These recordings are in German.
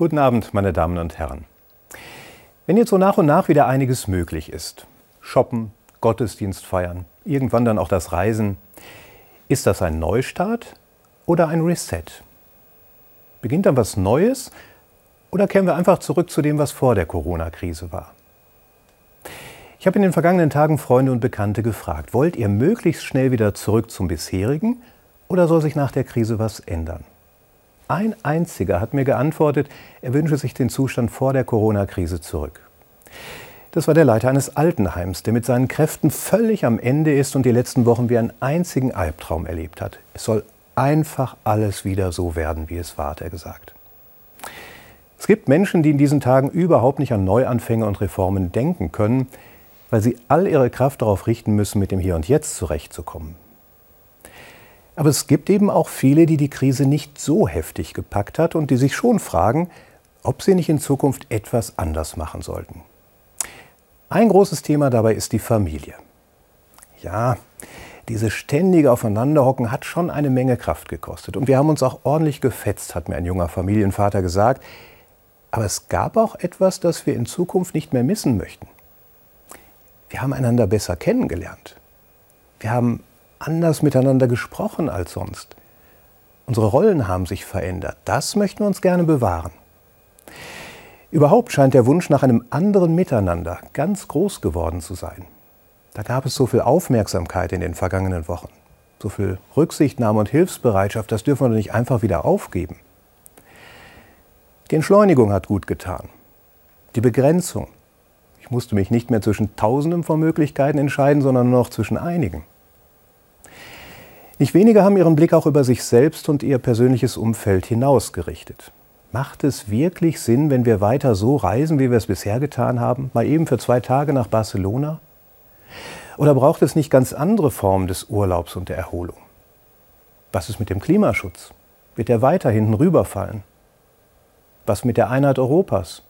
Guten Abend, meine Damen und Herren. Wenn jetzt so nach und nach wieder einiges möglich ist, shoppen, Gottesdienst feiern, irgendwann dann auch das Reisen, ist das ein Neustart oder ein Reset? Beginnt dann was Neues oder kehren wir einfach zurück zu dem, was vor der Corona-Krise war? Ich habe in den vergangenen Tagen Freunde und Bekannte gefragt, wollt ihr möglichst schnell wieder zurück zum bisherigen oder soll sich nach der Krise was ändern? Ein einziger hat mir geantwortet, er wünsche sich den Zustand vor der Corona-Krise zurück. Das war der Leiter eines Altenheims, der mit seinen Kräften völlig am Ende ist und die letzten Wochen wie einen einzigen Albtraum erlebt hat. Es soll einfach alles wieder so werden, wie es war, hat er gesagt. Es gibt Menschen, die in diesen Tagen überhaupt nicht an Neuanfänge und Reformen denken können, weil sie all ihre Kraft darauf richten müssen, mit dem Hier und Jetzt zurechtzukommen. Aber es gibt eben auch viele, die die Krise nicht so heftig gepackt hat und die sich schon fragen, ob sie nicht in Zukunft etwas anders machen sollten. Ein großes Thema dabei ist die Familie. Ja, dieses ständige Aufeinanderhocken hat schon eine Menge Kraft gekostet. Und wir haben uns auch ordentlich gefetzt, hat mir ein junger Familienvater gesagt. Aber es gab auch etwas, das wir in Zukunft nicht mehr missen möchten. Wir haben einander besser kennengelernt. Wir haben anders miteinander gesprochen als sonst. Unsere Rollen haben sich verändert. Das möchten wir uns gerne bewahren. Überhaupt scheint der Wunsch nach einem anderen Miteinander ganz groß geworden zu sein. Da gab es so viel Aufmerksamkeit in den vergangenen Wochen, so viel Rücksichtnahme und Hilfsbereitschaft, das dürfen wir nicht einfach wieder aufgeben. Die Entschleunigung hat gut getan. Die Begrenzung. Ich musste mich nicht mehr zwischen Tausenden von Möglichkeiten entscheiden, sondern nur noch zwischen einigen. Nicht wenige haben ihren Blick auch über sich selbst und ihr persönliches Umfeld hinausgerichtet. Macht es wirklich Sinn, wenn wir weiter so reisen, wie wir es bisher getan haben, mal eben für zwei Tage nach Barcelona? Oder braucht es nicht ganz andere Formen des Urlaubs und der Erholung? Was ist mit dem Klimaschutz? Wird er weiter hinten rüberfallen? Was mit der Einheit Europas,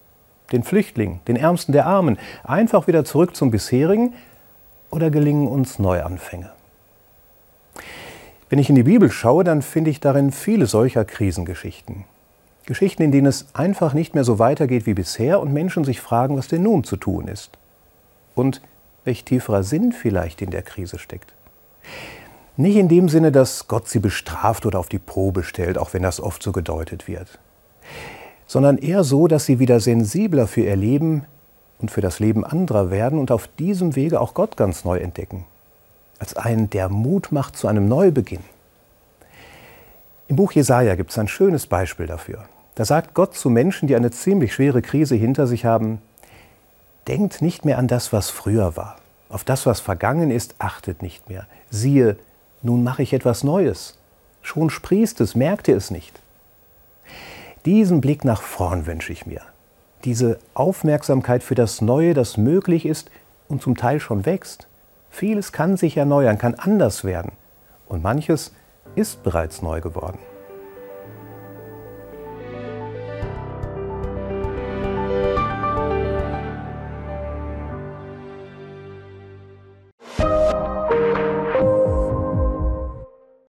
den Flüchtlingen, den Ärmsten der Armen? Einfach wieder zurück zum bisherigen oder gelingen uns Neuanfänge? Wenn ich in die Bibel schaue, dann finde ich darin viele solcher Krisengeschichten. Geschichten, in denen es einfach nicht mehr so weitergeht wie bisher und Menschen sich fragen, was denn nun zu tun ist. Und welch tieferer Sinn vielleicht in der Krise steckt. Nicht in dem Sinne, dass Gott sie bestraft oder auf die Probe stellt, auch wenn das oft so gedeutet wird, sondern eher so, dass sie wieder sensibler für ihr Leben und für das Leben anderer werden und auf diesem Wege auch Gott ganz neu entdecken als einen, der Mut macht zu einem Neubeginn. Im Buch Jesaja gibt es ein schönes Beispiel dafür. Da sagt Gott zu Menschen, die eine ziemlich schwere Krise hinter sich haben: Denkt nicht mehr an das, was früher war. Auf das, was vergangen ist, achtet nicht mehr. Siehe, nun mache ich etwas Neues. Schon sprießt es, merkt ihr es nicht. Diesen Blick nach vorn wünsche ich mir. Diese Aufmerksamkeit für das Neue, das möglich ist und zum Teil schon wächst. Vieles kann sich erneuern, kann anders werden und manches ist bereits neu geworden.